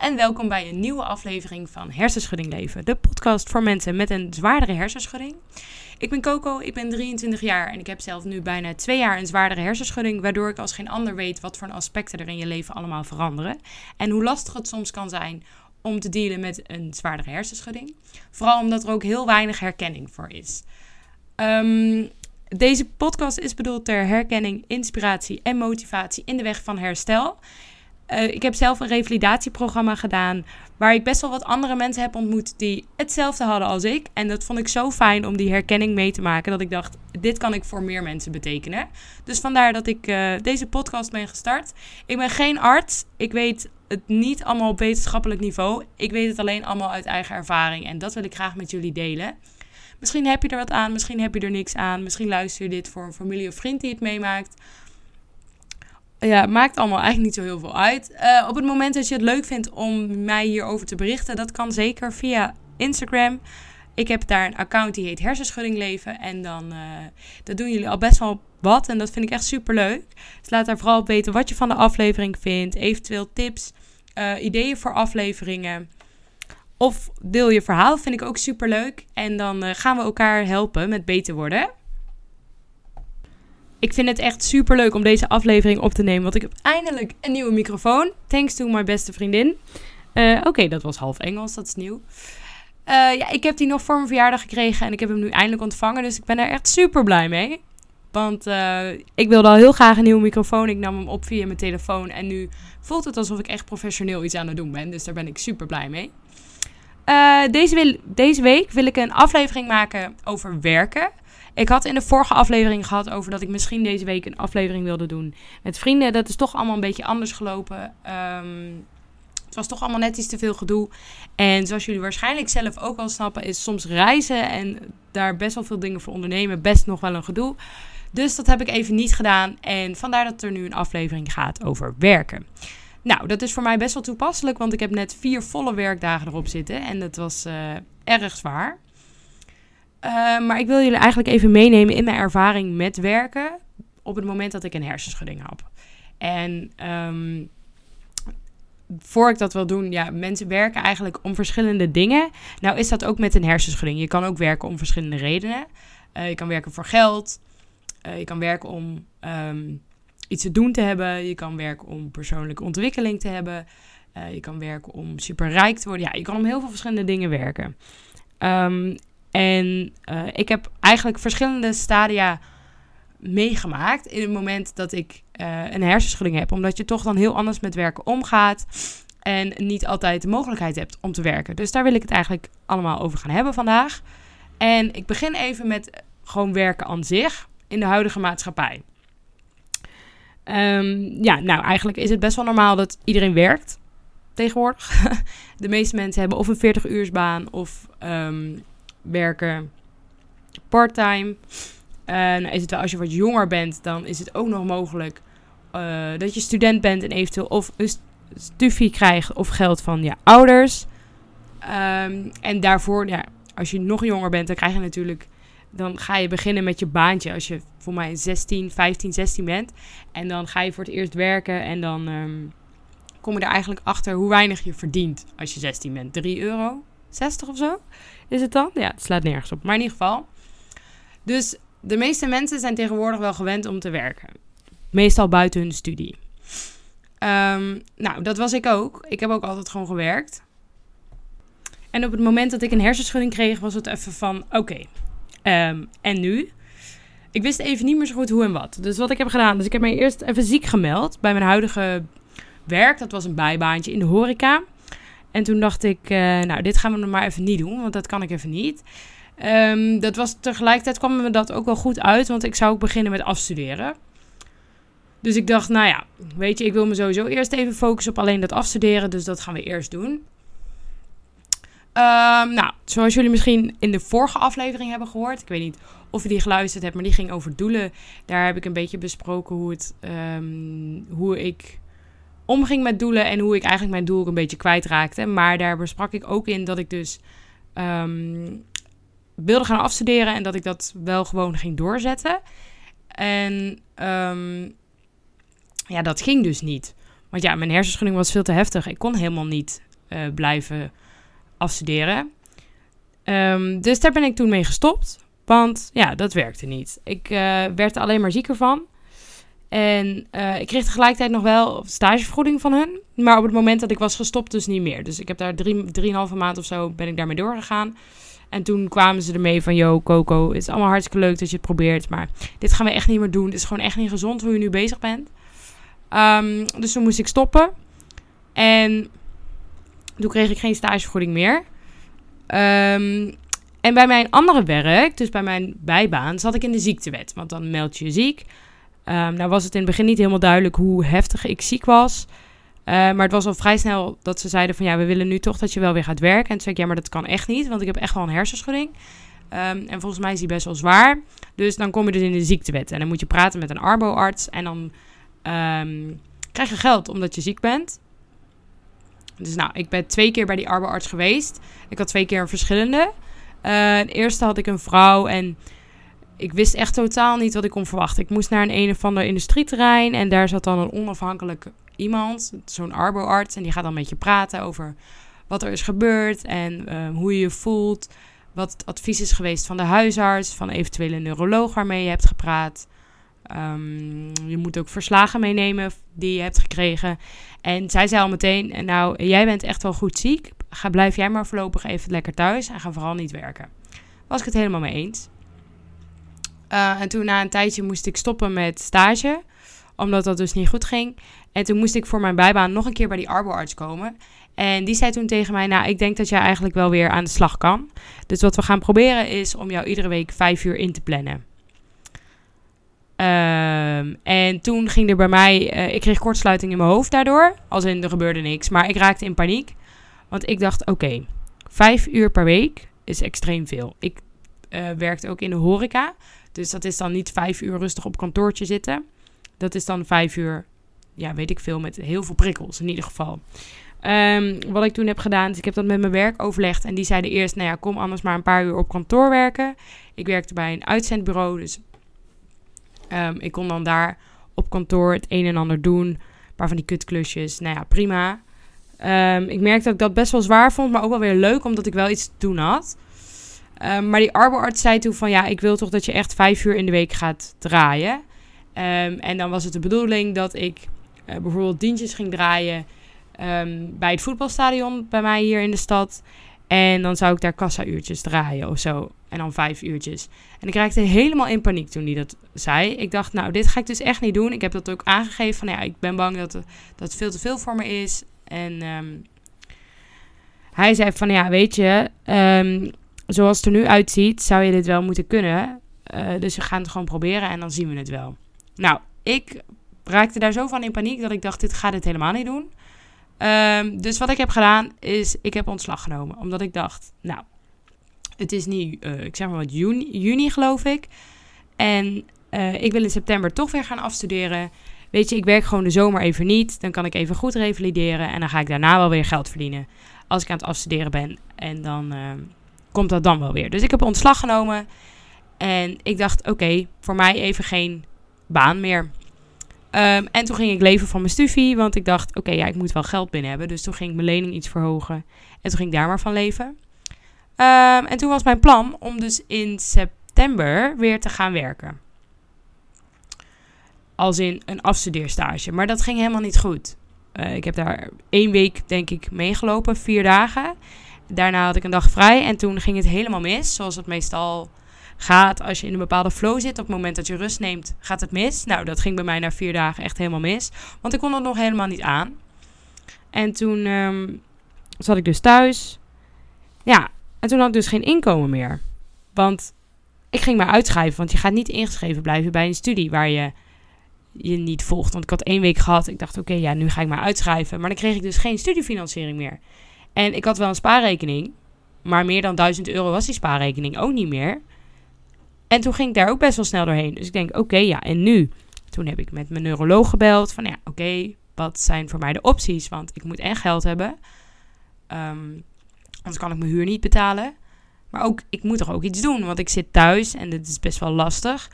en welkom bij een nieuwe aflevering van Hersenschudding Leven, de podcast voor mensen met een zwaardere hersenschudding. Ik ben Coco, ik ben 23 jaar en ik heb zelf nu bijna twee jaar een zwaardere hersenschudding, waardoor ik als geen ander weet wat voor aspecten er in je leven allemaal veranderen en hoe lastig het soms kan zijn om te dealen met een zwaardere hersenschudding. Vooral omdat er ook heel weinig herkenning voor is. Um, deze podcast is bedoeld ter herkenning, inspiratie en motivatie in de weg van herstel. Uh, ik heb zelf een revalidatieprogramma gedaan. Waar ik best wel wat andere mensen heb ontmoet die hetzelfde hadden als ik. En dat vond ik zo fijn om die herkenning mee te maken. Dat ik dacht, dit kan ik voor meer mensen betekenen. Dus vandaar dat ik uh, deze podcast ben gestart. Ik ben geen arts. Ik weet het niet allemaal op wetenschappelijk niveau. Ik weet het alleen allemaal uit eigen ervaring. En dat wil ik graag met jullie delen. Misschien heb je er wat aan, misschien heb je er niks aan. Misschien luister je dit voor een familie of vriend die het meemaakt ja, maakt allemaal eigenlijk niet zo heel veel uit. Uh, op het moment dat je het leuk vindt om mij hierover te berichten, dat kan zeker via Instagram. Ik heb daar een account die heet Hersenschudding Leven. En dan uh, dat doen jullie al best wel wat. En dat vind ik echt super leuk. Dus laat daar vooral op weten wat je van de aflevering vindt. Eventueel tips, uh, ideeën voor afleveringen. Of deel je verhaal, vind ik ook super leuk. En dan gaan we elkaar helpen met beter worden ik vind het echt super leuk om deze aflevering op te nemen. Want ik heb eindelijk een nieuwe microfoon. Thanks to mijn beste vriendin. Uh, Oké, dat was half Engels, dat is nieuw. Uh, ja, ik heb die nog voor mijn verjaardag gekregen en ik heb hem nu eindelijk ontvangen. Dus ik ben er echt super blij mee. Want uh, ik wilde al heel graag een nieuwe microfoon. Ik nam hem op via mijn telefoon. En nu voelt het alsof ik echt professioneel iets aan het doen ben. Dus daar ben ik super blij mee. deze, deze week wil ik een aflevering maken over werken. Ik had in de vorige aflevering gehad over dat ik misschien deze week een aflevering wilde doen met vrienden. Dat is toch allemaal een beetje anders gelopen. Um, het was toch allemaal net iets te veel gedoe. En zoals jullie waarschijnlijk zelf ook al snappen, is soms reizen en daar best wel veel dingen voor ondernemen best nog wel een gedoe. Dus dat heb ik even niet gedaan. En vandaar dat er nu een aflevering gaat over werken. Nou, dat is voor mij best wel toepasselijk, want ik heb net vier volle werkdagen erop zitten. En dat was uh, erg zwaar. Uh, maar ik wil jullie eigenlijk even meenemen in mijn ervaring met werken op het moment dat ik een hersenschudding had. En um, voor ik dat wil doen, ja, mensen werken eigenlijk om verschillende dingen. Nou is dat ook met een hersenschudding. Je kan ook werken om verschillende redenen. Uh, je kan werken voor geld. Uh, je kan werken om um, iets te doen te hebben. Je kan werken om persoonlijke ontwikkeling te hebben. je kan werken om superrijk te worden. Ja, je kan om heel veel verschillende dingen werken. Um, en uh, ik heb eigenlijk verschillende stadia meegemaakt in het moment dat ik uh, een hersenschudding heb. Omdat je toch dan heel anders met werken omgaat. En niet altijd de mogelijkheid hebt om te werken. Dus daar wil ik het eigenlijk allemaal over gaan hebben vandaag. En ik begin even met gewoon werken aan zich in de huidige maatschappij. Um, ja, nou eigenlijk is het best wel normaal dat iedereen werkt tegenwoordig. de meeste mensen hebben of een 40-uursbaan of um, werken parttime. En is het wel, als je wat jonger bent, dan is het ook nog mogelijk uh, dat je student bent en eventueel of een stufie krijgt of geld van je ouders. Um, en daarvoor, ja, als je nog jonger bent, dan krijg je natuurlijk. Dan ga je beginnen met je baantje als je voor mij 16, 15, 16 bent. En dan ga je voor het eerst werken en dan um, kom je er eigenlijk achter hoe weinig je verdient als je 16 bent. 3 euro, 60 of zo is het dan? Ja, het slaat nergens op. Maar in ieder geval. Dus de meeste mensen zijn tegenwoordig wel gewend om te werken. Meestal buiten hun studie. Um, nou, dat was ik ook. Ik heb ook altijd gewoon gewerkt. En op het moment dat ik een hersenschudding kreeg, was het even van: oké, um, en nu? Ik wist even niet meer zo goed hoe en wat. Dus wat ik heb gedaan, dus ik heb mij eerst even ziek gemeld bij mijn huidige werk. Dat was een bijbaantje in de horeca. En toen dacht ik, uh, nou, dit gaan we nog maar even niet doen, want dat kan ik even niet. Um, dat was tegelijkertijd kwam me dat ook wel goed uit, want ik zou ook beginnen met afstuderen. Dus ik dacht, nou ja, weet je, ik wil me sowieso eerst even focussen op alleen dat afstuderen, dus dat gaan we eerst doen. Um, nou, zoals jullie misschien in de vorige aflevering hebben gehoord, ik weet niet of je die geluisterd hebt, maar die ging over doelen. Daar heb ik een beetje besproken hoe, het, um, hoe ik omging met doelen en hoe ik eigenlijk mijn doel een beetje kwijtraakte. Maar daar besprak ik ook in dat ik dus um, wilde gaan afstuderen en dat ik dat wel gewoon ging doorzetten. En um, ja, dat ging dus niet. Want ja, mijn hersenschudding was veel te heftig. Ik kon helemaal niet eh, blijven afstuderen. Ehm, dus daar ben ik toen mee gestopt. Want ja, dat werkte niet. Ik uh, werd er alleen maar zieker van. En uh, ik kreeg tegelijkertijd nog wel stagevergoeding van hun. Maar op het moment dat ik was gestopt, dus niet meer. Dus ik heb daar drie, drieënhalve maand of zo ben ik daarmee doorgegaan. En toen kwamen ze ermee van, yo Coco, het is allemaal hartstikke leuk dat je het probeert. Maar dit gaan we echt niet meer doen. Het is gewoon echt niet gezond hoe je nu bezig bent. Um, dus toen moest ik stoppen. En toen kreeg ik geen stagevergoeding meer. Um, en bij mijn andere werk, dus bij mijn bijbaan, zat ik in de ziektewet. Want dan meld je je ziek. Um, nou was het in het begin niet helemaal duidelijk hoe heftig ik ziek was. Uh, maar het was al vrij snel dat ze zeiden van ja, we willen nu toch dat je wel weer gaat werken. En toen zei ik ja, maar dat kan echt niet, want ik heb echt wel een hersenschudding. Um, en volgens mij is die best wel zwaar. Dus dan kom je dus in de ziektewet. En dan moet je praten met een arboarts. En dan krijg je geld omdat je ziek bent. Dus nou, ik ben twee keer bij die arboarts geweest. Ik had twee keer een verschillende. Uh, eerste had ik een vrouw en ik wist echt totaal niet wat ik kon verwachten. Ik moest naar een een of ander industrieterrein en daar zat dan een onafhankelijk iemand, zo'n arboarts. En die gaat dan met je praten over wat er is gebeurd en uh, hoe je je voelt. Wat het advies is geweest van de huisarts, van eventuele neuroloog waarmee je hebt gepraat. Um, je moet ook verslagen meenemen die je hebt gekregen. En zij zei al meteen, nou, jij bent echt wel goed ziek. Ga, blijf jij maar voorlopig even lekker thuis en ga vooral niet werken. Was ik het helemaal mee eens. Uh, en toen na een tijdje moest ik stoppen met stage, omdat dat dus niet goed ging. En toen moest ik voor mijn bijbaan nog een keer bij die arboarts komen. En die zei toen tegen mij, nou, ik denk dat jij eigenlijk wel weer aan de slag kan. Dus wat we gaan proberen is om jou iedere week vijf uur in te plannen. Um, en toen ging er bij mij, uh, ik kreeg kortsluiting in mijn hoofd daardoor. Als in, er gebeurde niks. Maar ik raakte in paniek. Want ik dacht, oké, vijf uur per week is extreem veel. Ik uh, werkte ook in de horeca. Dus dat is dan niet vijf uur rustig op kantoortje zitten. Dat is dan vijf uur, ja, weet ik veel, met heel veel prikkels in ieder geval. Um, wat ik toen heb gedaan, is ik heb dat met mijn werk overlegd. En die zeiden eerst, nou ja, kom anders maar een paar uur op kantoor werken. Ik werkte bij een uitzendbureau, dus um, ik kon dan daar op kantoor het een en ander doen. Een paar van die kutklusjes, nou ja, prima. Um, ik merkte dat ik dat best wel zwaar vond, maar ook wel weer leuk, omdat ik wel iets te doen had. Um, maar die arboarts zei toen van, ja, ik wil toch dat je echt vijf uur in de week gaat draaien. Um, en dan was het de bedoeling dat ik uh, bijvoorbeeld dienstjes ging draaien bij het voetbalstadion bij mij hier in de stad. En dan zou ik daar kassa-uurtjes draaien of zo. En dan vijf uurtjes. En ik raakte helemaal in paniek toen hij dat zei. Ik dacht, nou, dit ga ik dus echt niet doen. Ik heb dat ook aangegeven van, ja, ik ben bang dat, dat veel te veel voor me is. En hij zei van, ja, weet je, zoals het er nu uitziet, zou je dit wel moeten kunnen. Uh, dus we gaan het gewoon proberen en dan zien we het wel. Nou, ik raakte daar zo van in paniek dat ik dacht, dit gaat het helemaal niet doen. Um, dus wat ik heb gedaan is, ik heb ontslag genomen. Omdat ik dacht, nou, het is nu, uh, ik zeg maar wat, juni, juni geloof ik. En uh, ik wil in september toch weer gaan afstuderen. Weet je, ik werk gewoon de zomer even niet. Dan kan ik even goed revalideren. En dan ga ik daarna wel weer geld verdienen. Als ik aan het afstuderen ben. En dan uh, komt dat dan wel weer. Dus ik heb ontslag genomen. En ik dacht, oké, voor mij even geen baan meer. Um, en toen ging ik leven van mijn studie. Want ik dacht, oké, ja, ik moet wel geld binnen hebben. Dus toen ging ik mijn lening iets verhogen. En toen ging ik daar maar van leven. Um, en toen was mijn plan om dus in september weer te gaan werken. Als in een afstudeerstage. Maar dat ging helemaal niet goed. Uh, ik heb daar één week, denk ik, meegelopen. Vier dagen. Daarna had ik een dag vrij. En toen ging het helemaal mis. Zoals het meestal gaat als je in een bepaalde flow zit. Op het moment dat je rust neemt, gaat het mis. Nou, dat ging bij mij na vier dagen echt helemaal mis. Want ik kon het nog helemaal niet aan. En toen um, zat ik dus thuis. Ja, en toen had ik dus geen inkomen meer. Want ik ging maar uitschrijven. Want je gaat niet ingeschreven blijven bij een studie waar je je niet volgt. Want ik had één week gehad. Ik dacht, oké, ja, nu ga ik maar uitschrijven. Maar dan kreeg ik dus geen studiefinanciering meer. En ik had wel een spaarrekening. Maar meer dan 1000 euro was die spaarrekening ook niet meer. En toen ging ik daar ook best wel snel doorheen. Dus ik denk, oké, ja, en nu? Toen heb ik met mijn neuroloog gebeld. Van ja, oké, wat zijn voor mij de opties? Want ik moet en geld hebben. Um, anders kan ik mijn huur niet betalen. Maar ook, ik moet toch ook iets doen. Want ik zit thuis en dit is best wel lastig.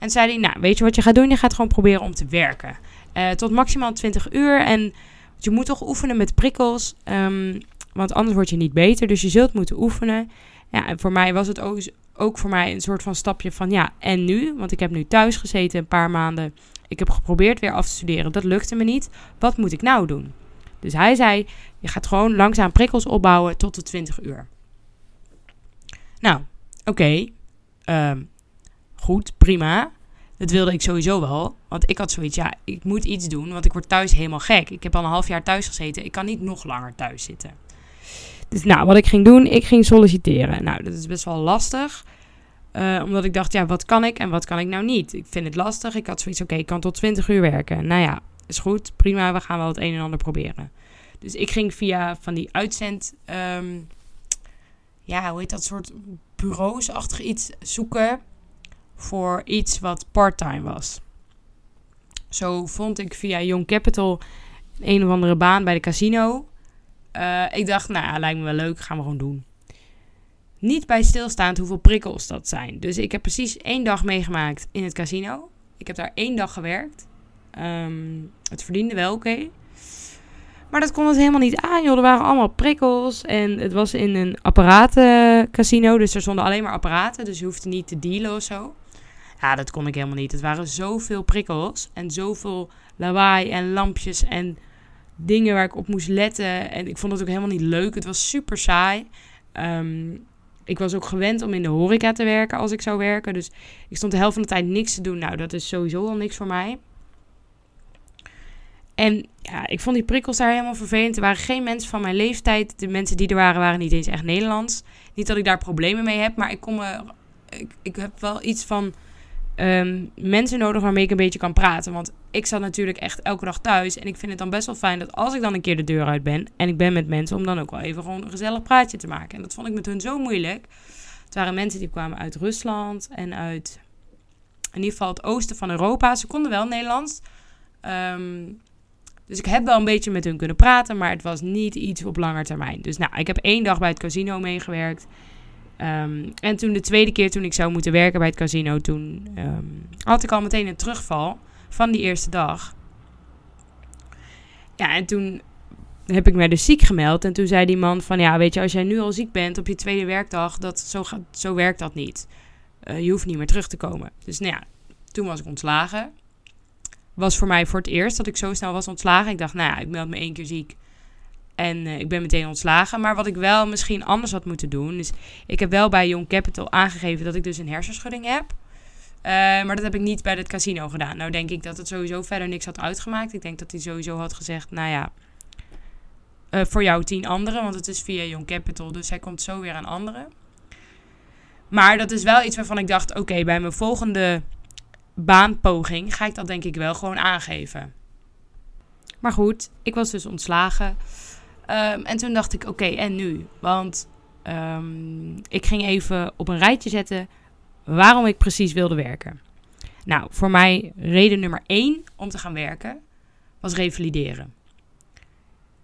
En zei hij, nou, weet je wat je gaat doen? Je gaat gewoon proberen om te werken. Uh, tot maximaal 20 uur. En je moet toch oefenen met prikkels. Um, want anders word je niet beter. Dus je zult moeten oefenen. Ja, en voor mij was het ook, ook voor mij een soort van stapje van ja, en nu? Want ik heb nu thuis gezeten een paar maanden. Ik heb geprobeerd weer af te studeren. Dat lukte me niet. Wat moet ik nou doen? Dus hij zei: Je gaat gewoon langzaam prikkels opbouwen tot de 20 uur. Nou, oké. Ehm, goed, prima. Dat wilde ik sowieso wel. Want ik had zoiets, ja, ik moet iets doen. Want ik word thuis helemaal gek. Ik heb al een half jaar thuis gezeten. Ik kan niet nog langer thuis zitten. Dus nou, wat ik ging doen, ik ging solliciteren. Nou, dat is best wel lastig. Uh, omdat ik dacht, ja, wat kan ik en wat kan ik nou niet? Ik vind het lastig. Ik had zoiets, oké, ik kan tot 20 uur werken. Nou ja, is goed, prima, we gaan wel het een en ander proberen. Dus ik ging via van die uitzend, um, ja, hoe heet dat soort bureaus-achtig iets zoeken voor iets wat part-time was. Zo vond ik via Young Capital een of andere baan bij de casino. Uh, ik dacht, nou ja, lijkt me wel leuk, gaan we gewoon doen. Niet bij stilstaand hoeveel prikkels dat zijn. Dus ik heb precies één dag meegemaakt in het casino. Ik heb daar één dag gewerkt. Um, het verdiende wel oké. Maar dat kon het helemaal niet aan, joh. Er waren allemaal prikkels. En het was in een apparatencasino. Dus er stonden alleen maar apparaten. Dus je hoefde niet te dealen of zo. Ja, dat kon ik helemaal niet. Het waren zoveel prikkels. En zoveel lawaai en lampjes en dingen waar ik op moest letten. En ik vond het ook helemaal niet leuk. Het was super saai. Um, ik was ook gewend om in de horeca te werken als ik zou werken. Dus ik stond de helft van de tijd niks te doen. Nou, dat is sowieso al niks voor mij. En ja, ik vond die prikkels daar helemaal vervelend. Er waren geen mensen van mijn leeftijd. De mensen die er waren, waren niet eens echt Nederlands. Niet dat ik daar problemen mee heb, maar ik kom ik heb wel iets van Ehm, mensen nodig waarmee ik een beetje kan praten. Want ik zat natuurlijk echt elke dag thuis. En ik vind het dan best wel fijn dat als ik dan een keer de deur uit ben. En ik ben met mensen, om dan ook wel even gewoon een gezellig praatje te maken. En dat vond ik met hun zo moeilijk. Het waren mensen die kwamen uit Rusland en uit in ieder geval het oosten van Europa. Ze konden wel Nederlands. Ehm, dus ik heb wel een beetje met hun kunnen praten, maar het was niet iets op lange termijn. Dus nou, ik heb één dag bij het casino meegewerkt. Um, en toen de tweede keer toen ik zou moeten werken bij het casino, toen um, had ik al meteen een terugval van die eerste dag. Ja, en toen heb ik mij dus ziek gemeld. En toen zei die man van, ja, weet je, als jij nu al ziek bent op je tweede werkdag, dat, zo, gaat, zo werkt dat niet. Uh, je hoeft niet meer terug te komen. Dus nou ja, toen was ik ontslagen. Was voor mij voor het eerst dat ik zo snel was ontslagen. Ik dacht, nou ja, ik meld me één keer ziek. En uh, ik ben meteen ontslagen. Maar wat ik wel misschien anders had moeten doen. Is ik heb wel bij Young Capital aangegeven dat ik dus een hersenschudding heb. Uh, maar dat heb ik niet bij het casino gedaan. Nou denk ik dat het sowieso verder niks had uitgemaakt. Ik denk dat hij sowieso had gezegd, nou ja, uh, voor jou tien anderen. Want het is via Young Capital, dus hij komt zo weer aan anderen. Maar dat is wel iets waarvan ik dacht, oké, bij mijn volgende baanpoging ga ik dat denk ik wel gewoon aangeven. Maar goed, ik was dus ontslagen. Um, en toen dacht ik, oké, en nu? Want um, ik ging even op een rijtje zetten waarom ik precies wilde werken. Nou, voor mij reden nummer één om te gaan werken was revalideren.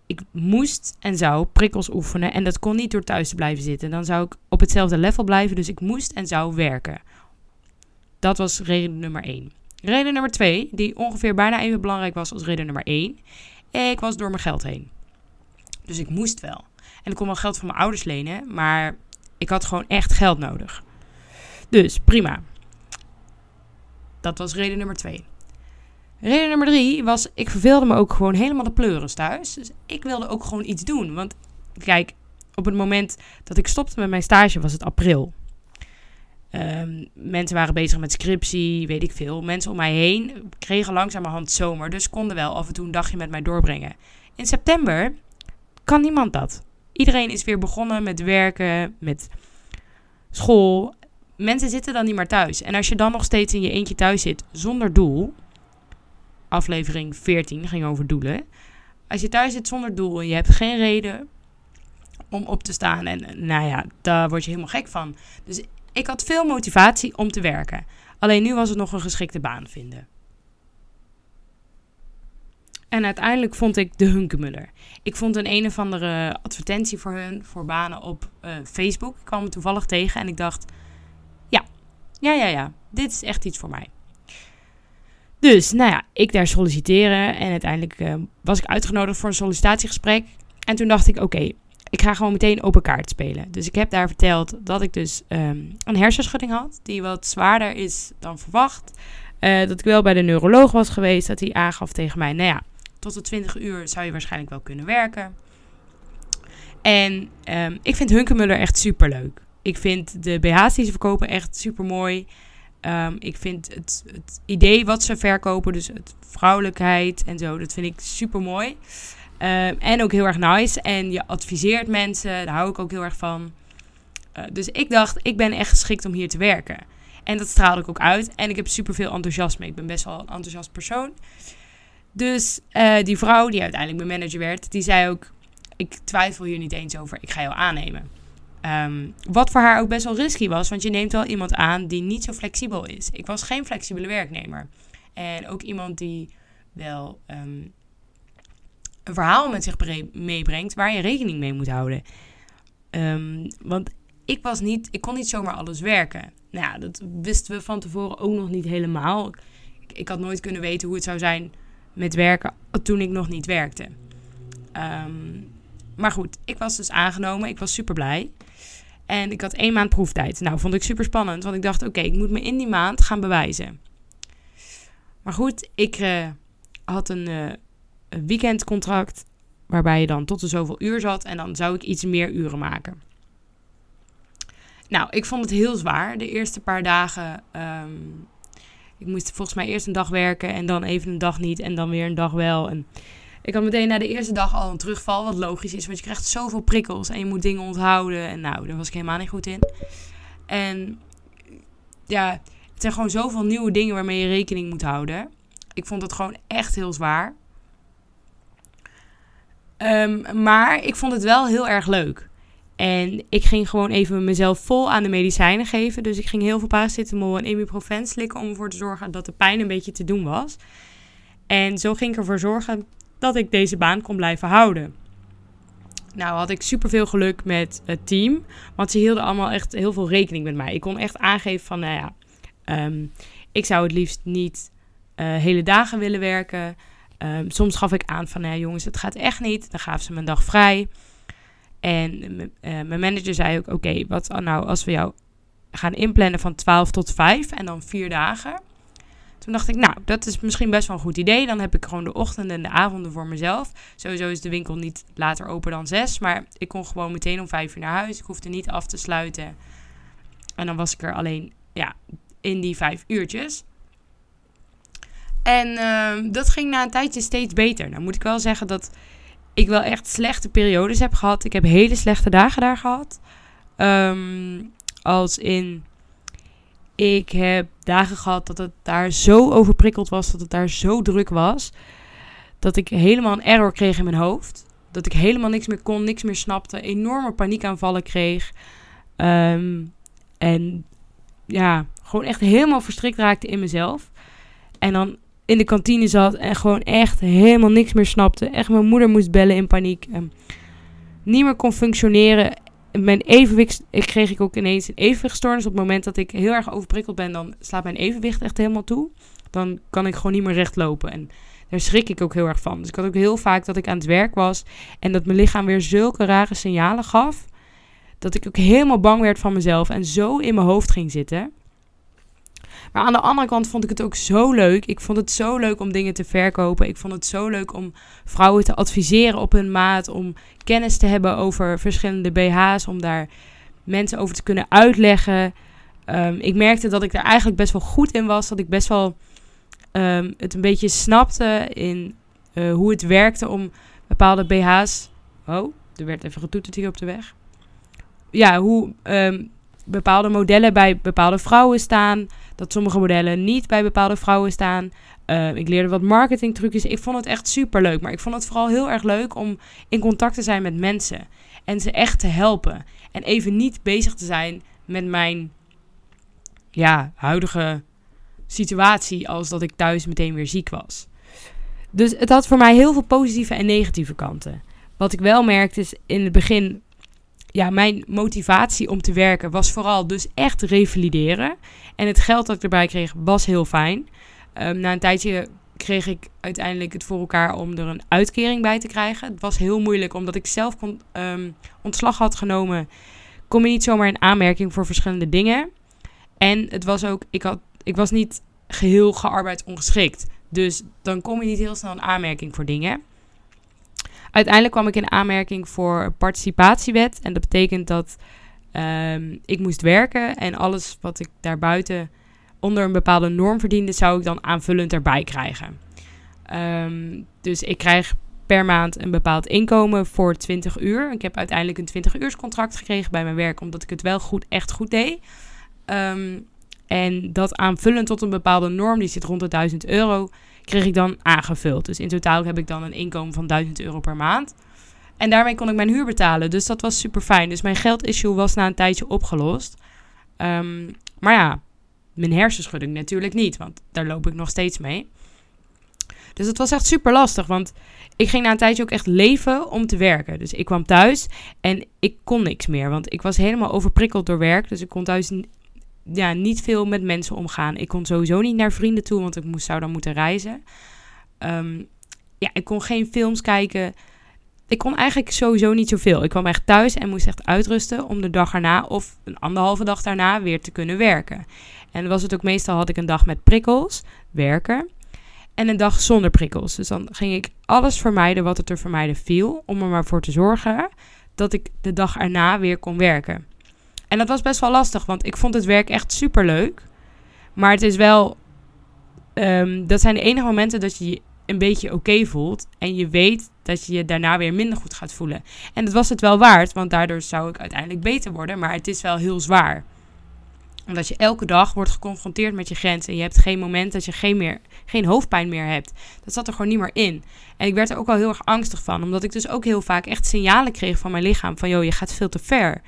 Ik moest en zou prikkels oefenen en dat kon niet door thuis te blijven zitten. Dan zou ik op hetzelfde level blijven, dus ik moest en zou werken. Dat was reden nummer één. Reden nummer twee, die ongeveer bijna even belangrijk was als reden nummer één. Ik was door mijn geld heen. Dus ik moest wel. En ik kon wel geld van mijn ouders lenen, maar ik had gewoon echt geld nodig. Dus prima. Dat was reden nummer twee. Reden nummer drie was, ik verveelde me ook gewoon helemaal de pleuris thuis. Dus ik wilde ook gewoon iets doen. Want kijk, op het moment dat ik stopte met mijn stage was het april. Um, mensen waren bezig met scriptie, weet ik veel. Mensen om mij heen kregen langzamerhand zomer, dus konden wel af en toe een dagje met mij doorbrengen. In september kan niemand dat. Iedereen is weer begonnen met werken, met school. Mensen zitten dan niet meer thuis. En als je dan nog steeds in je eentje thuis zit zonder doel. Aflevering 14 ging over doelen. Als je thuis zit zonder doel en je hebt geen reden om op te staan. En nou ja, daar word je helemaal gek van. Dus ik had veel motivatie om te werken. Alleen nu was het nog een geschikte baan vinden. En uiteindelijk vond ik de Hunkemuller. Ik vond een een of andere advertentie voor hun, voor banen op uh, Facebook. Ik kwam me toevallig tegen en ik dacht, ja, ja, ja, ja, dit is echt iets voor mij. Dus, nou ja, ik daar solliciteren en uiteindelijk uh, was ik uitgenodigd voor een sollicitatiegesprek. En toen dacht ik, oké, ik ga gewoon meteen open kaart spelen. Dus ik heb daar verteld dat ik dus ehm, een hersenschudding had, die wat zwaarder is dan verwacht. Uh, dat ik wel bij de neuroloog was geweest, dat hij aangaf tegen mij, nou ja, tot de 20 uur zou je waarschijnlijk wel kunnen werken. En um, ik vind Hunkemuller echt super leuk. Ik vind de BH's die ze verkopen echt super mooi. Um, ik vind het, het, idee wat ze verkopen, dus het vrouwelijkheid en zo, dat vind ik super mooi. Uh, en ook heel erg nice. En je adviseert mensen, daar hou ik ook heel erg van. Uh, dus ik dacht, ik ben echt geschikt om hier te werken. En dat straalde ik ook uit. En ik heb super veel enthousiasme. Ik ben best wel een enthousiast persoon. Dus uh, die vrouw die uiteindelijk mijn manager werd, die zei ook: Ik twijfel hier niet eens over, ik ga jou aannemen. Um, wat voor haar ook best wel risky was, want je neemt wel iemand aan die niet zo flexibel is. Ik was geen flexibele werknemer. En ook iemand die wel um, een verhaal met zich meebrengt waar je rekening mee moet houden. Um, want ik was niet, ik kon niet zomaar alles werken. Nou ja, dat wisten we van tevoren ook nog niet helemaal. Ik, ik had nooit kunnen weten hoe het zou zijn met werken toen ik nog niet werkte. Um, maar goed, ik was dus aangenomen. Ik was super blij. En ik had één maand proeftijd. Nou, vond ik super spannend. Want ik dacht, oké, ik moet me in die maand gaan bewijzen. Maar goed, ik uh, had een, uh, een weekendcontract. Waarbij je dan tot de zoveel uur zat. En dan zou ik iets meer uren maken. Nou, ik vond het heel zwaar. De eerste paar dagen. Um, ik moest volgens mij eerst een dag werken. En dan even een dag niet. En dan weer een dag wel. En ik had meteen na de eerste dag al een terugval, wat logisch is, want je krijgt zoveel prikkels en je moet dingen onthouden. En nou, daar was ik helemaal niet goed in. En ja, het zijn gewoon zoveel nieuwe dingen waarmee je rekening moet houden. Ik vond het gewoon echt heel zwaar. Um, maar ik vond het wel heel erg leuk. En ik ging gewoon even mezelf vol aan de medicijnen geven. Dus ik ging heel veel paracetamol en ibuprofen slikken om ervoor te zorgen dat de pijn een beetje te doen was. En zo ging ik ervoor zorgen dat ik deze baan kon blijven houden. Nou had ik super veel geluk met het team, want ze hielden allemaal echt heel veel rekening met mij. Ik kon echt aangeven van, nou ja, um, ik zou het liefst niet uh, hele dagen willen werken. Um, soms gaf ik aan van, nou ja, jongens, het gaat echt niet. Dan gaven ze me een dag vrij. En uh, mijn manager zei ook, oké, wat nou als we jou gaan inplannen van 12 tot 5 en dan vier dagen. Toen dacht ik, nou, dat is misschien best wel een goed idee. Dan heb ik gewoon de ochtenden en de avonden voor mezelf. Sowieso is de winkel niet later open dan zes. Maar ik kon gewoon meteen om vijf uur naar huis. Ik hoefde niet af te sluiten. En dan was ik er alleen ja, in die vijf uurtjes. En uh, dat ging na een tijdje steeds beter. Nou moet ik wel zeggen dat ik wel echt slechte periodes heb gehad. Ik heb hele slechte dagen daar gehad. Um, als in ik heb dagen gehad dat het daar zo overprikkeld was, dat het daar zo druk was, dat ik helemaal een error kreeg in mijn hoofd. Dat ik helemaal niks meer kon, niks meer snapte, enorme paniekaanvallen kreeg. Um, en ja, gewoon echt helemaal verstrikt raakte in mezelf. En dan in de kantine zat en gewoon echt helemaal niks meer snapte. Echt mijn moeder moest bellen in paniek. Um, niet meer kon functioneren mijn evenwicht ik kreeg ik ook ineens een evenwichtstoornis. Op het moment dat ik heel erg overprikkeld ben, dan slaat mijn evenwicht echt helemaal toe. Dan kan ik gewoon niet meer recht lopen. En daar schrik ik ook heel erg van. Dus ik had ook heel vaak dat ik aan het werk was en dat mijn lichaam weer zulke rare signalen gaf. Dat ik ook helemaal bang werd van mezelf en zo in mijn hoofd ging zitten. Maar aan de andere kant vond ik het ook zo leuk. Ik vond het zo leuk om dingen te verkopen. Ik vond het zo leuk om vrouwen te adviseren op hun maat. Om kennis te hebben over verschillende BH's. Om daar mensen over te kunnen uitleggen. Um, ik merkte dat ik daar eigenlijk best wel goed in was. Dat ik best wel um, het een beetje snapte in uh, hoe het werkte om bepaalde BH's. Oh, er werd even getoeterd hier op de weg. Ja, hoe um, bepaalde modellen bij bepaalde vrouwen staan. Dat sommige modellen niet bij bepaalde vrouwen staan. Uh, ik leerde wat marketingtrucjes. Ik vond het echt super leuk. Maar ik vond het vooral heel erg leuk om in contact te zijn met mensen. En ze echt te helpen. En even niet bezig te zijn met mijn ja, huidige situatie. Als dat ik thuis meteen weer ziek was. Dus het had voor mij heel veel positieve en negatieve kanten. Wat ik wel merkte is in het begin ja, mijn motivatie om te werken was vooral dus echt revalideren. En het geld dat ik erbij kreeg was heel fijn. Um, na een tijdje kreeg ik uiteindelijk het voor elkaar om er een uitkering bij te krijgen. Het was heel moeilijk, omdat ik zelf kon, ehm, ontslag had genomen. Kom je niet zomaar in aanmerking voor verschillende dingen. En het was ook, ik, had, ik was niet geheel gearbeidsongeschikt. Dus dan kom je niet heel snel in aanmerking voor dingen. Uiteindelijk kwam ik in aanmerking voor participatiewet. En dat betekent dat ehm, ik moest werken en alles wat ik daarbuiten onder een bepaalde norm verdiende, zou ik dan aanvullend erbij krijgen. Ehm, dus ik krijg per maand een bepaald inkomen voor 20 uur. Ik heb uiteindelijk een 20 uurs contract gekregen bij mijn werk, omdat ik het wel goed, echt goed deed. Ehm, en dat aanvullend tot een bepaalde norm, die zit rond de 1000 euro, kreeg ik dan aangevuld. Dus in totaal heb ik dan een inkomen van 1000 euro per maand. En daarmee kon ik mijn huur betalen. Dus dat was super fijn. Dus mijn geldissue was na een tijdje opgelost. Ehm, maar ja, mijn hersenschudding natuurlijk niet, want daar loop ik nog steeds mee. Dus het was echt super lastig, want ik ging na een tijdje ook echt leven om te werken. Dus ik kwam thuis en ik kon niks meer, want ik was helemaal overprikkeld door werk. Dus ik kon thuis ja, niet veel met mensen omgaan. Ik kon sowieso niet naar vrienden toe, want ik moest, zou dan moeten reizen. Ehm, ja, ik kon geen films kijken. Ik kon eigenlijk sowieso niet zoveel. Ik kwam echt thuis en moest echt uitrusten om de dag erna of een anderhalve dag daarna weer te kunnen werken. En was het ook meestal had ik een dag met prikkels, werken, en een dag zonder prikkels. Dus dan ging ik alles vermijden wat er te vermijden viel, om er maar voor te zorgen dat ik de dag erna weer kon werken. En dat was best wel lastig, want ik vond het werk echt super leuk. Maar het is wel. Um, dat zijn de enige momenten dat je je een beetje oké voelt. En je weet dat je je daarna weer minder goed gaat voelen. En dat was het wel waard, want daardoor zou ik uiteindelijk beter worden. Maar het is wel heel zwaar omdat je elke dag wordt geconfronteerd met je grens. En je hebt geen moment dat je geen, meer, geen hoofdpijn meer hebt. Dat zat er gewoon niet meer in. En ik werd er ook wel heel erg angstig van. Omdat ik dus ook heel vaak echt signalen kreeg van mijn lichaam. Van joh, je gaat veel te ver.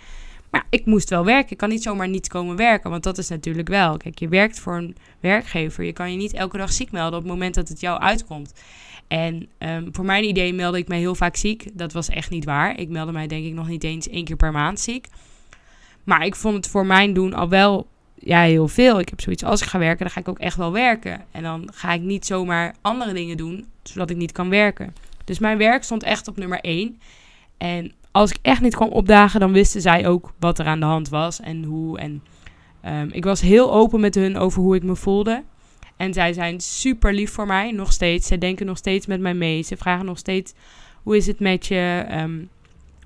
Maar ik moest wel werken. Ik kan niet zomaar niet komen werken. Want dat is natuurlijk wel. Kijk, je werkt voor een werkgever. Je kan je niet elke dag ziek melden op het moment dat het jou uitkomt. En um, voor mijn idee meldde ik mij heel vaak ziek. Dat was echt niet waar. Ik meldde mij denk ik nog niet eens één keer per maand ziek. Maar ik vond het voor mijn doen al wel ja, heel veel. Ik heb zoiets, als ik ga werken, dan ga ik ook echt wel werken. En dan ga ik niet zomaar andere dingen doen, zodat ik niet kan werken. Dus mijn werk stond echt op nummer één. En als ik echt niet kwam opdagen, dan wisten zij ook wat er aan de hand was en hoe. En um, ik was heel open met hun over hoe ik me voelde. En zij zijn super lief voor mij, nog steeds. Zij denken nog steeds met mij mee. Ze vragen nog steeds, hoe is het met je? Um,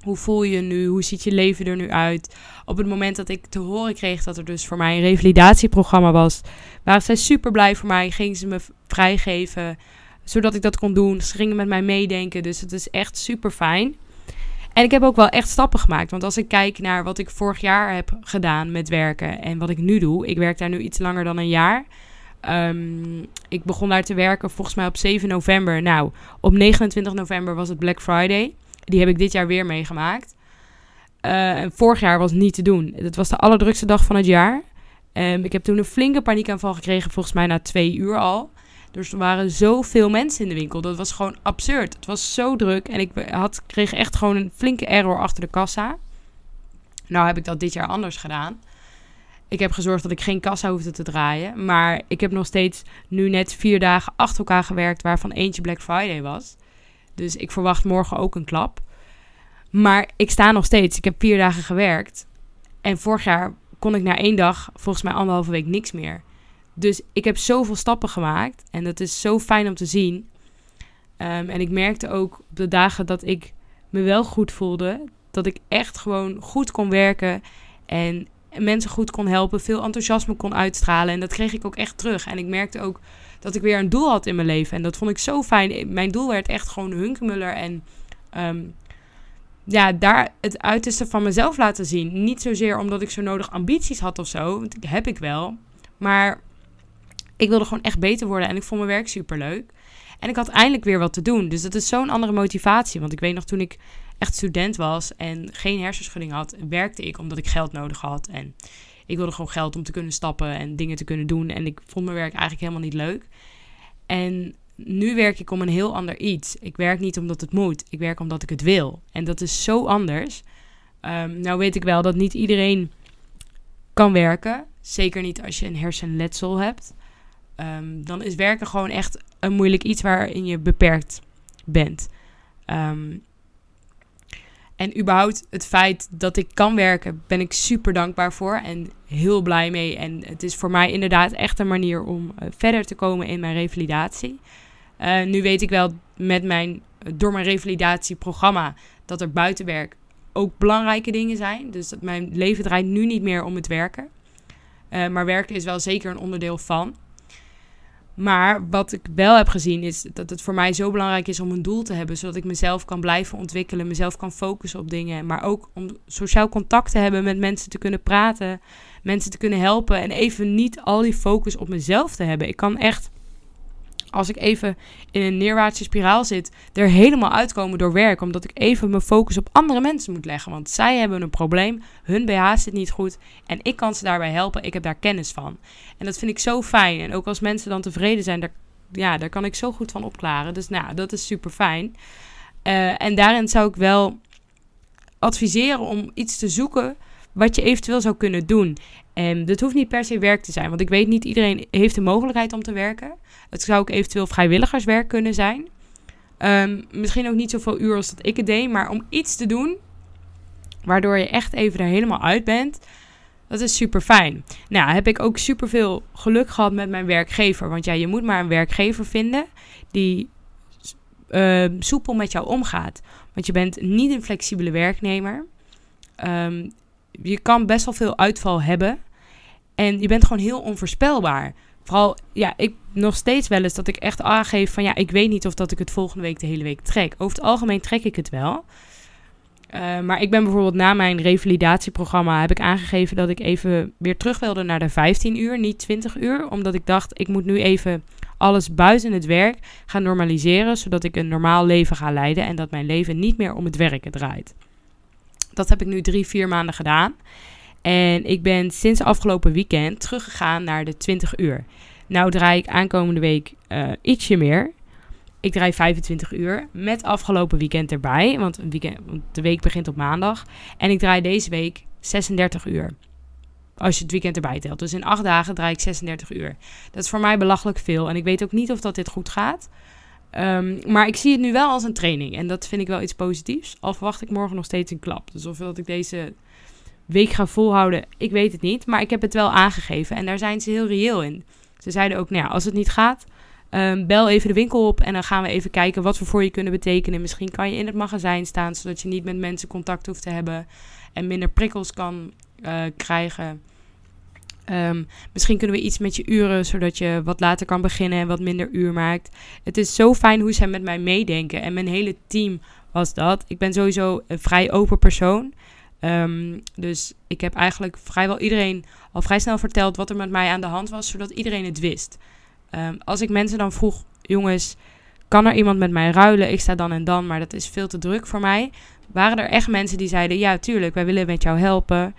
hoe voel je je nu? Hoe ziet je leven er nu uit? Op het moment dat ik te horen kreeg dat er dus voor mij een revalidatieprogramma was, waren zij super blij voor mij. Gingen ze me vrijgeven, zodat ik dat kon doen. Ze gingen met mij meedenken. Dus het is echt super fijn. En ik heb ook wel echt stappen gemaakt. Want als ik kijk naar wat ik vorig jaar heb gedaan met werken en wat ik nu doe, ik werk daar nu iets langer dan een jaar. Um, ik begon daar te werken volgens mij op 7 november. Nou, op 29 november was het Black Friday. Die heb ik dit jaar weer meegemaakt. En vorig jaar was niet te doen. Het was de allerdrukste dag van het jaar. Um, ik heb toen een flinke paniekaanval gekregen, volgens mij na twee uur al. Dus er waren zoveel mensen in de winkel. Dat was gewoon absurd. Het was zo druk. En ik had, kreeg echt gewoon een flinke error achter de kassa. Nou heb ik dat dit jaar anders gedaan. Ik heb gezorgd dat ik geen kassa hoefde te draaien. Maar ik heb nog steeds nu net vier dagen achter elkaar gewerkt, waarvan eentje Black Friday was. Dus ik verwacht morgen ook een klap. Maar ik sta nog steeds. Ik heb vier dagen gewerkt. En vorig jaar kon ik na één dag, volgens mij anderhalve week, niks meer. Dus ik heb zoveel stappen gemaakt. En dat is zo fijn om te zien. Um, en ik merkte ook op de dagen dat ik me wel goed voelde. Dat ik echt gewoon goed kon werken. En mensen goed kon helpen. Veel enthousiasme kon uitstralen. En dat kreeg ik ook echt terug. En ik merkte ook dat ik weer een doel had in mijn leven. En dat vond ik zo fijn. Mijn doel werd echt gewoon Hunkemuller. En um, ja, daar het uiterste van mezelf laten zien. Niet zozeer omdat ik zo nodig ambities had of zo. Want die heb ik wel. Maar ik wilde gewoon echt beter worden. En ik vond mijn werk super leuk. En ik had eindelijk weer wat te doen. Dus dat is zo'n andere motivatie. Want ik weet nog toen ik echt student was en geen hersenschudding had, werkte ik omdat ik geld nodig had. En ik wilde gewoon geld om te kunnen stappen en dingen te kunnen doen. En ik vond mijn werk eigenlijk helemaal niet leuk. En nu werk ik om een heel ander iets. Ik werk niet omdat het moet. Ik werk omdat ik het wil. En dat is zo anders. Um, nou weet ik wel dat niet iedereen kan werken. Zeker niet als je een hersenletsel hebt. Ehm, dan is werken gewoon echt een moeilijk iets waarin je beperkt bent. Ehm, en überhaupt het feit dat ik kan werken, ben ik super dankbaar voor en heel blij mee. En het is voor mij inderdaad echt een manier om eh, verder te komen in mijn revalidatie. Uh, nu weet ik wel met mijn, door mijn revalidatieprogramma dat er buitenwerk ook belangrijke dingen zijn. Dus dat mijn leven draait nu niet meer om het werken. Uh, maar werken is wel zeker een onderdeel van. Maar wat ik wel heb gezien is dat het voor mij zo belangrijk is om een doel te hebben, zodat ik mezelf kan blijven ontwikkelen, mezelf kan focussen op dingen, maar ook om sociaal contact te hebben met mensen te kunnen praten, mensen te kunnen helpen en even niet al die focus op mezelf te hebben. Ik kan echt als ik even in een neerwaartse spiraal zit, er helemaal uitkomen door werk. Omdat ik even mijn focus op andere mensen moet leggen. Want zij hebben een probleem, hun BH zit niet goed en ik kan ze daarbij helpen. Ik heb daar kennis van. En dat vind ik zo fijn. En ook als mensen dan tevreden zijn, daar, ja, daar kan ik zo goed van opklaren. Dus nou, dat is super fijn. Uh, en daarin zou ik wel adviseren om iets te zoeken wat je eventueel zou kunnen doen. En dat hoeft niet per se werk te zijn, want ik weet niet iedereen heeft de mogelijkheid om te werken. Het zou ook eventueel vrijwilligerswerk kunnen zijn. Um, misschien ook niet zoveel uur als dat ik het deed, maar om iets te doen waardoor je echt even er helemaal uit bent. Dat is super fijn. Nou, heb ik ook super veel geluk gehad met mijn werkgever. Want ja, je moet maar een werkgever vinden die uh, soepel met jou omgaat. Want je bent niet een flexibele werknemer. Um, je kan best wel veel uitval hebben. En je bent gewoon heel onvoorspelbaar. Vooral, ja, ik nog steeds wel eens dat ik echt aangeef van ja, ik weet niet of dat ik het volgende week de hele week trek. Over het algemeen trek ik het wel. Uh, maar ik ben bijvoorbeeld na mijn revalidatieprogramma heb ik aangegeven dat ik even weer terug wilde naar de 15 uur, niet 20 uur. Omdat ik dacht, ik moet nu even alles buiten het werk gaan normaliseren, zodat ik een normaal leven ga leiden en dat mijn leven niet meer om het werken draait. Dat heb ik nu drie, vier maanden gedaan. En ik ben sinds afgelopen weekend teruggegaan naar de 20 uur. Nou draai ik aankomende week uh, ietsje meer. Ik draai 25 uur met afgelopen weekend erbij. Want, een weekend, want de week begint op maandag. En ik draai deze week 36 uur. Als je het weekend erbij telt. Dus in acht dagen draai ik 36 uur. Dat is voor mij belachelijk veel. En ik weet ook niet of dat dit goed gaat. Um, maar ik zie het nu wel als een training. En dat vind ik wel iets positiefs. Al verwacht ik morgen nog steeds een klap. Dus of dat ik deze week ga volhouden, ik weet het niet. Maar ik heb het wel aangegeven. En daar zijn ze heel reëel in. Ze zeiden ook, nou ja, als het niet gaat, um, bel even de winkel op. En dan gaan we even kijken wat we voor je kunnen betekenen. Misschien kan je in het magazijn staan, zodat je niet met mensen contact hoeft te hebben. En minder prikkels kan uh, krijgen. Um, misschien kunnen we iets met je uren, zodat je wat later kan beginnen en wat minder uur maakt. Het is zo fijn hoe ze met mij meedenken. En mijn hele team was dat. Ik ben sowieso een vrij open persoon. Um, dus ik heb eigenlijk vrijwel iedereen al vrij snel verteld wat er met mij aan de hand was, zodat iedereen het wist. Um, als ik mensen dan vroeg, jongens, kan er iemand met mij ruilen? Ik sta dan en dan, maar dat is veel te druk voor mij. Waren er echt mensen die zeiden, ja, tuurlijk, wij willen met jou helpen.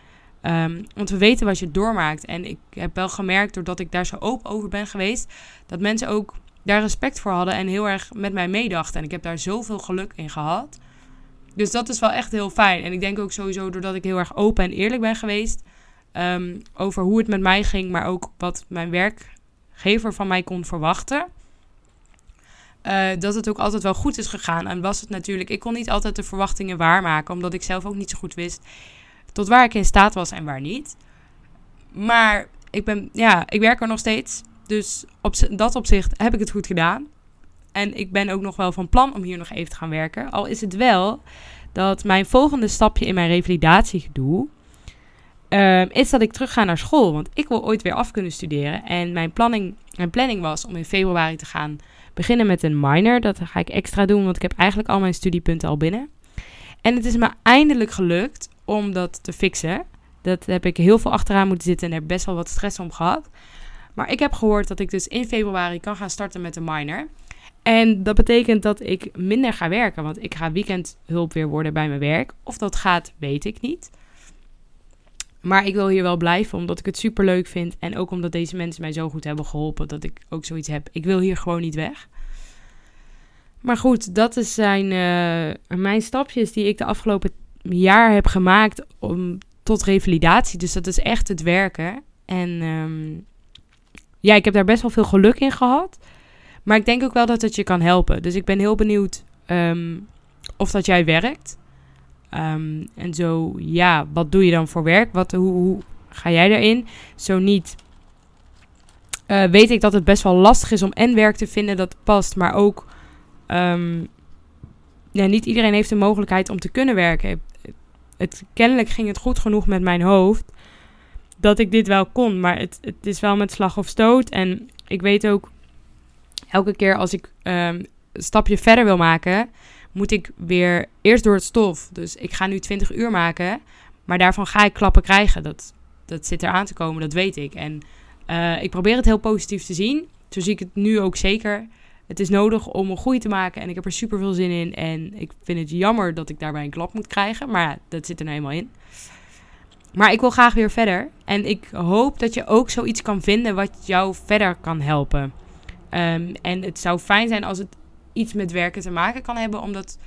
Um, want we weten wat je doormaakt. En ik heb wel gemerkt, doordat ik daar zo open over ben geweest, dat mensen ook daar respect voor hadden en heel erg met mij meedachten. En ik heb daar zoveel geluk in gehad. Dus dat is wel echt heel fijn. En ik denk ook sowieso doordat ik heel erg open en eerlijk ben geweest um, over hoe het met mij ging, maar ook wat mijn werkgever van mij kon verwachten. Uh, dat het ook altijd wel goed is gegaan. En was het natuurlijk, ik kon niet altijd de verwachtingen waarmaken, omdat ik zelf ook niet zo goed wist tot waar ik in staat was en waar niet. Maar ik ben, ja, ik werk er nog steeds. Dus op dat opzicht heb ik het goed gedaan. En ik ben ook nog wel van plan om hier nog even te gaan werken. Al is het wel dat mijn volgende stapje in mijn revalidatiegedoe uh, is dat ik terug ga naar school. Want ik wil ooit weer af kunnen studeren. En mijn planning, mijn planning was om in februari te gaan beginnen met een minor. Dat ga ik extra doen, want ik heb eigenlijk al mijn studiepunten al binnen. En het is me eindelijk gelukt om dat te fixen. Dat heb ik heel veel achteraan moeten zitten en er best wel wat stress om gehad. Maar ik heb gehoord dat ik dus in februari kan gaan starten met een minor. En dat betekent dat ik minder ga werken, want ik ga weekendhulp weer worden bij mijn werk. Of dat gaat, weet ik niet. Maar ik wil hier wel blijven, omdat ik het super leuk vind. En ook omdat deze mensen mij zo goed hebben geholpen, dat ik ook zoiets heb. Ik wil hier gewoon niet weg. Maar goed, dat zijn uh, mijn stapjes die ik de afgelopen jaar heb gemaakt om, tot revalidatie. Dus dat is echt het werken. En um, ja, ik heb daar best wel veel geluk in gehad. Maar ik denk ook wel dat het je kan helpen. Dus ik ben heel benieuwd ehm, of dat jij werkt. Ehm, en zo, ja, wat doe je dan voor werk? Wat, hoe, hoe ga jij erin? Zo niet. Uh, weet ik dat het best wel lastig is om en werk te vinden dat past, maar ook ja, niet iedereen heeft de mogelijkheid om te kunnen werken. Het, kennelijk ging het goed genoeg met mijn hoofd dat ik dit wel kon, maar het, het is wel met slag of stoot. En ik weet ook, elke keer als ik um, een stapje verder wil maken, moet ik weer eerst door het stof. Dus ik ga nu 20 uur maken, maar daarvan ga ik klappen krijgen. Dat, dat zit eraan te komen, dat weet ik. En uh, ik probeer het heel positief te zien. Zo zie ik het nu ook zeker. Het is nodig om een groei te maken en ik heb er super veel zin in. En ik vind het jammer dat ik daarbij een klap moet krijgen, maar ja, dat zit er nou eenmaal in. Maar ik wil graag weer verder. En ik hoop dat je ook zoiets kan vinden wat jou verder kan helpen. Um, en het zou fijn zijn als het iets met werken te maken kan hebben, omdat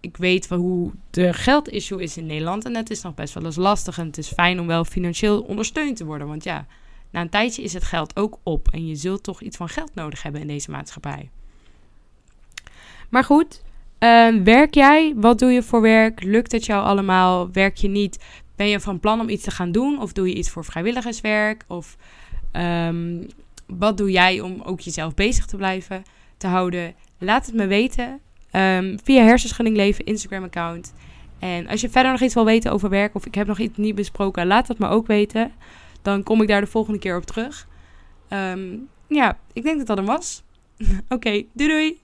ik weet hoe de geldissue is in Nederland. En het is nog best wel eens lastig. En het is fijn om wel financieel ondersteund te worden. Want ja, na een tijdje is het geld ook op. En je zult toch iets van geld nodig hebben in deze maatschappij. Maar goed, uh, werk jij? Wat doe je voor werk? Lukt het jou allemaal? Werk je niet? Ben je van plan om iets te gaan doen? Of doe je iets voor vrijwilligerswerk? Of um, wat doe jij om ook jezelf bezig te blijven te houden? Laat het me weten um, via Hersenschudding Leven Instagram-account. En als je verder nog iets wil weten over werk of ik heb nog iets niet besproken, laat dat me ook weten. Dan kom ik daar de volgende keer op terug. Um, ja, ik denk dat dat hem was. Oké, doei doei!